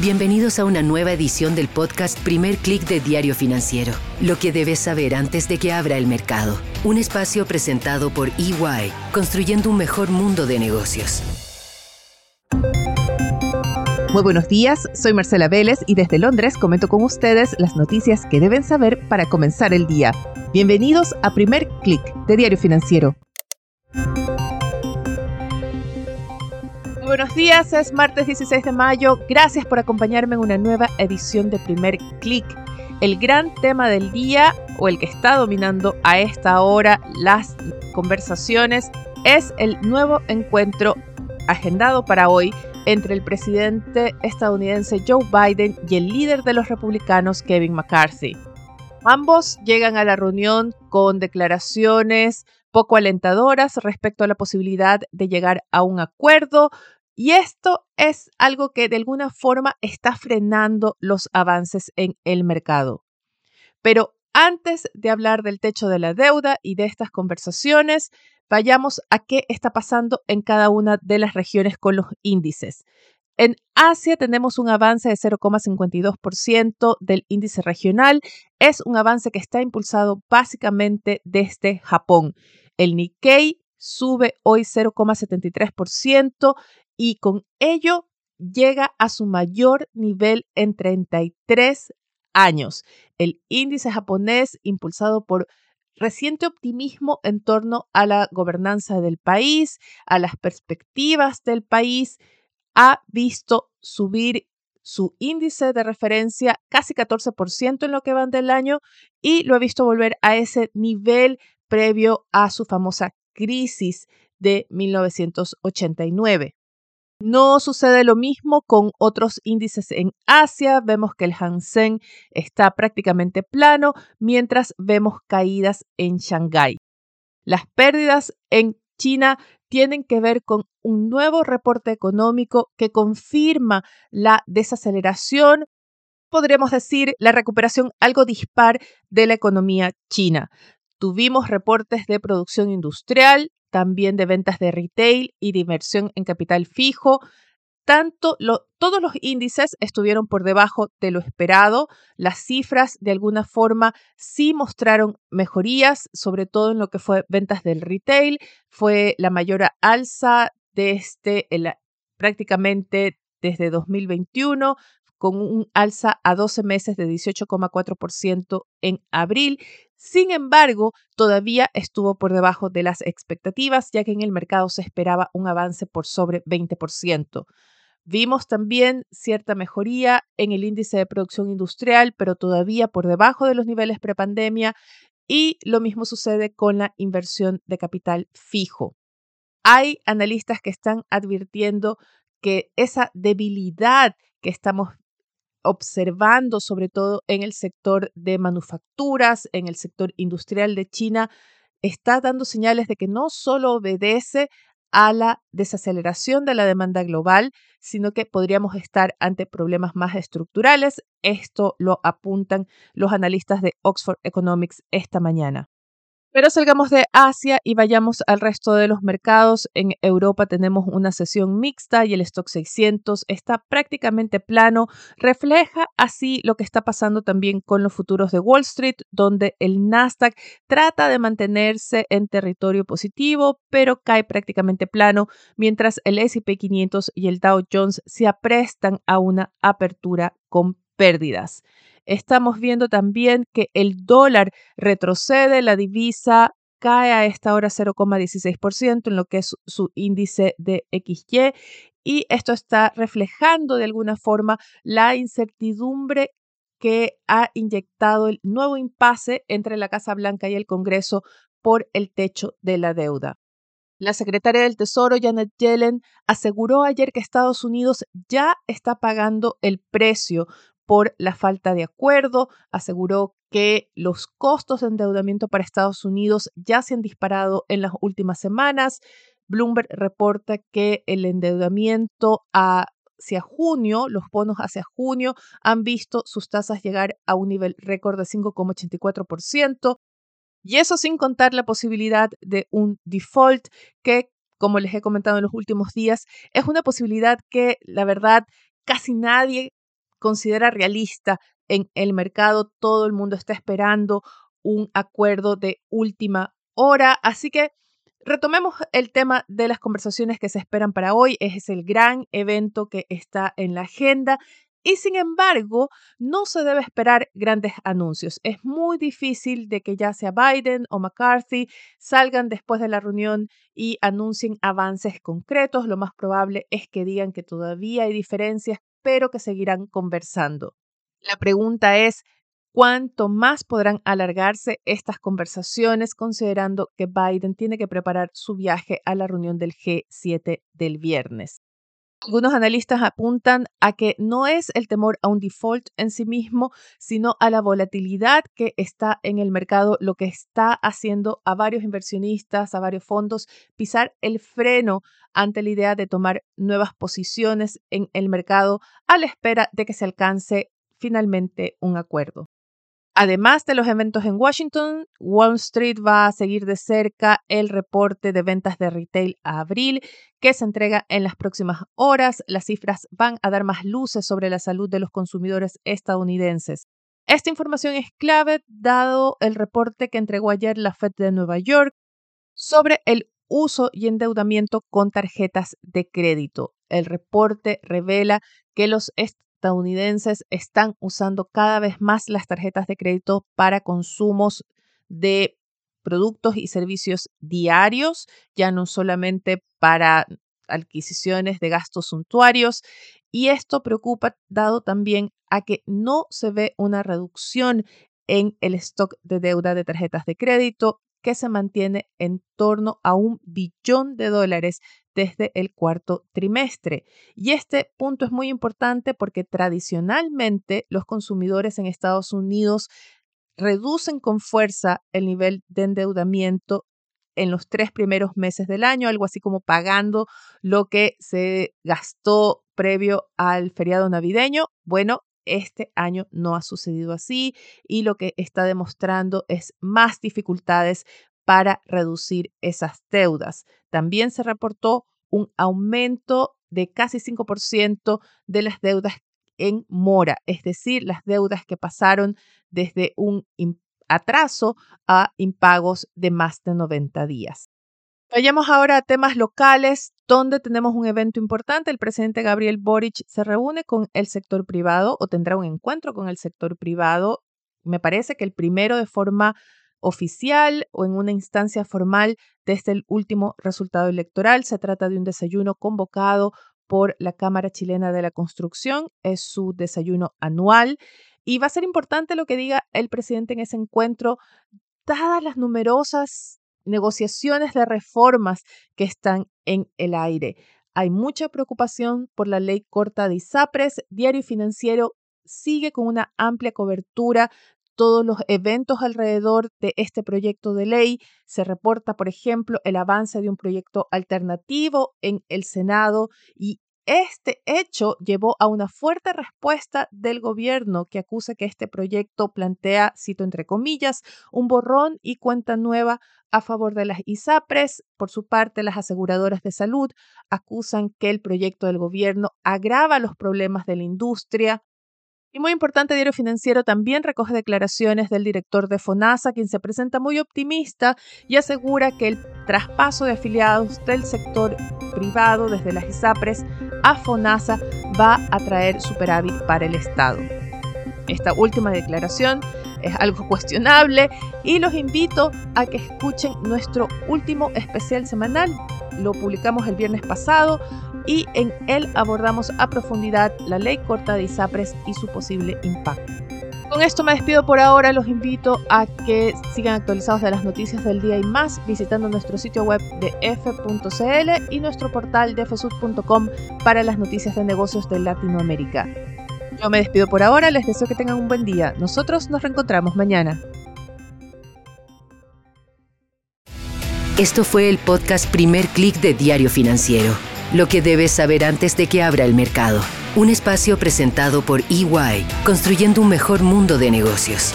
Bienvenidos a una nueva edición del podcast Primer Click de Diario Financiero. Lo que debes saber antes de que abra el mercado. Un espacio presentado por EY, construyendo un mejor mundo de negocios. Muy buenos días, soy Marcela Vélez y desde Londres comento con ustedes las noticias que deben saber para comenzar el día. Bienvenidos a Primer Click de Diario Financiero. Buenos días, es martes 16 de mayo. Gracias por acompañarme en una nueva edición de Primer Click. El gran tema del día, o el que está dominando a esta hora las conversaciones, es el nuevo encuentro agendado para hoy entre el presidente estadounidense Joe Biden y el líder de los republicanos Kevin McCarthy. Ambos llegan a la reunión con declaraciones poco alentadoras respecto a la posibilidad de llegar a un acuerdo, y esto es algo que de alguna forma está frenando los avances en el mercado. Pero antes de hablar del techo de la deuda y de estas conversaciones, vayamos a qué está pasando en cada una de las regiones con los índices. En Asia tenemos un avance de 0,52% del índice regional. Es un avance que está impulsado básicamente desde Japón. El Nikkei sube hoy 0,73%, y con ello llega a su mayor nivel en 33 años. El índice japonés, impulsado por reciente optimismo en torno a la gobernanza del país, a las perspectivas del país, ha visto subir su índice de referencia casi 14% en lo que van del año y lo ha visto volver a ese nivel previo a su famosa crisis de 1989. No sucede lo mismo con otros índices en Asia. Vemos que el Hansen está prácticamente plano, mientras vemos caídas en Shanghái. Las pérdidas en China tienen que ver con un nuevo reporte económico que confirma la desaceleración, podríamos decir, la recuperación algo dispar de la economía china. Tuvimos reportes de producción industrial, también de ventas de retail y de inversión en capital fijo. Tanto todos los índices estuvieron por debajo de lo esperado. Las cifras de alguna forma sí mostraron mejorías, sobre todo en lo que fue ventas del retail. Fue la mayor alza desde el, prácticamente desde 2021 con un alza a 12 meses de 18,4% en abril. Sin embargo, todavía estuvo por debajo de las expectativas, ya que en el mercado se esperaba un avance por sobre 20%. Vimos también cierta mejoría en el índice de producción industrial, pero todavía por debajo de los niveles prepandemia, y lo mismo sucede con la inversión de capital fijo. Hay analistas que están advirtiendo que esa debilidad que estamos observando sobre todo en el sector de manufacturas, en el sector industrial de China, está dando señales de que no solo obedece a la desaceleración de la demanda global, sino que podríamos estar ante problemas más estructurales. Esto lo apuntan los analistas de Oxford Economics esta mañana. Pero salgamos de Asia y vayamos al resto de los mercados. En Europa tenemos una sesión mixta y el stock 600 está prácticamente plano. Refleja así lo que está pasando también con los futuros de Wall Street, donde el Nasdaq trata de mantenerse en territorio positivo, pero cae prácticamente plano, mientras el SP 500 y el Dow Jones se aprestan a una apertura con pérdidas. Estamos viendo también que el dólar retrocede, la divisa cae a esta hora 0,16% en lo que es su índice de XY y esto está reflejando de alguna forma la incertidumbre que ha inyectado el nuevo impasse entre la Casa Blanca y el Congreso por el techo de la deuda. La secretaria del Tesoro, Janet Yellen, aseguró ayer que Estados Unidos ya está pagando el precio por la falta de acuerdo, aseguró que los costos de endeudamiento para Estados Unidos ya se han disparado en las últimas semanas. Bloomberg reporta que el endeudamiento hacia junio, los bonos hacia junio, han visto sus tasas llegar a un nivel récord de 5,84%. Y eso sin contar la posibilidad de un default que, como les he comentado en los últimos días, es una posibilidad que la verdad casi nadie considera realista en el mercado. Todo el mundo está esperando un acuerdo de última hora. Así que retomemos el tema de las conversaciones que se esperan para hoy. Es el gran evento que está en la agenda. Y sin embargo, no se debe esperar grandes anuncios. Es muy difícil de que ya sea Biden o McCarthy salgan después de la reunión y anuncien avances concretos. Lo más probable es que digan que todavía hay diferencias, pero que seguirán conversando. La pregunta es, ¿cuánto más podrán alargarse estas conversaciones considerando que Biden tiene que preparar su viaje a la reunión del G7 del viernes? Algunos analistas apuntan a que no es el temor a un default en sí mismo, sino a la volatilidad que está en el mercado, lo que está haciendo a varios inversionistas, a varios fondos, pisar el freno ante la idea de tomar nuevas posiciones en el mercado a la espera de que se alcance finalmente un acuerdo. Además de los eventos en Washington, Wall Street va a seguir de cerca el reporte de ventas de retail a abril que se entrega en las próximas horas. Las cifras van a dar más luces sobre la salud de los consumidores estadounidenses. Esta información es clave dado el reporte que entregó ayer la Fed de Nueva York sobre el uso y endeudamiento con tarjetas de crédito. El reporte revela que los estadounidenses están usando cada vez más las tarjetas de crédito para consumos de productos y servicios diarios, ya no solamente para adquisiciones de gastos suntuarios. Y esto preocupa dado también a que no se ve una reducción en el stock de deuda de tarjetas de crédito que se mantiene en torno a un billón de dólares desde el cuarto trimestre. Y este punto es muy importante porque tradicionalmente los consumidores en Estados Unidos reducen con fuerza el nivel de endeudamiento en los tres primeros meses del año, algo así como pagando lo que se gastó previo al feriado navideño. Bueno, este año no ha sucedido así y lo que está demostrando es más dificultades para reducir esas deudas. También se reportó un aumento de casi 5% de las deudas en mora, es decir, las deudas que pasaron desde un atraso a impagos de más de 90 días. Vayamos ahora a temas locales, donde tenemos un evento importante. El presidente Gabriel Boric se reúne con el sector privado o tendrá un encuentro con el sector privado. Me parece que el primero de forma oficial o en una instancia formal desde el último resultado electoral. Se trata de un desayuno convocado por la Cámara Chilena de la Construcción. Es su desayuno anual y va a ser importante lo que diga el presidente en ese encuentro, dadas las numerosas negociaciones de reformas que están en el aire. Hay mucha preocupación por la ley corta de ISAPRES. Diario Financiero sigue con una amplia cobertura todos los eventos alrededor de este proyecto de ley. Se reporta, por ejemplo, el avance de un proyecto alternativo en el Senado y este hecho llevó a una fuerte respuesta del gobierno que acusa que este proyecto plantea, cito entre comillas, un borrón y cuenta nueva a favor de las ISAPRES. Por su parte, las aseguradoras de salud acusan que el proyecto del gobierno agrava los problemas de la industria y muy importante, Diario Financiero también recoge declaraciones del director de FONASA, quien se presenta muy optimista y asegura que el traspaso de afiliados del sector privado desde las ISAPRES a FONASA va a traer superávit para el Estado. Esta última declaración es algo cuestionable y los invito a que escuchen nuestro último especial semanal. Lo publicamos el viernes pasado y en él abordamos a profundidad la ley corta de ISAPRES y su posible impacto. Con esto me despido por ahora, los invito a que sigan actualizados de las noticias del día y más visitando nuestro sitio web de f.cl y nuestro portal de fsud.com para las noticias de negocios de Latinoamérica. Yo me despido por ahora, les deseo que tengan un buen día. Nosotros nos reencontramos mañana. Esto fue el podcast Primer Click de Diario Financiero. Lo que debes saber antes de que abra el mercado. Un espacio presentado por EY, construyendo un mejor mundo de negocios.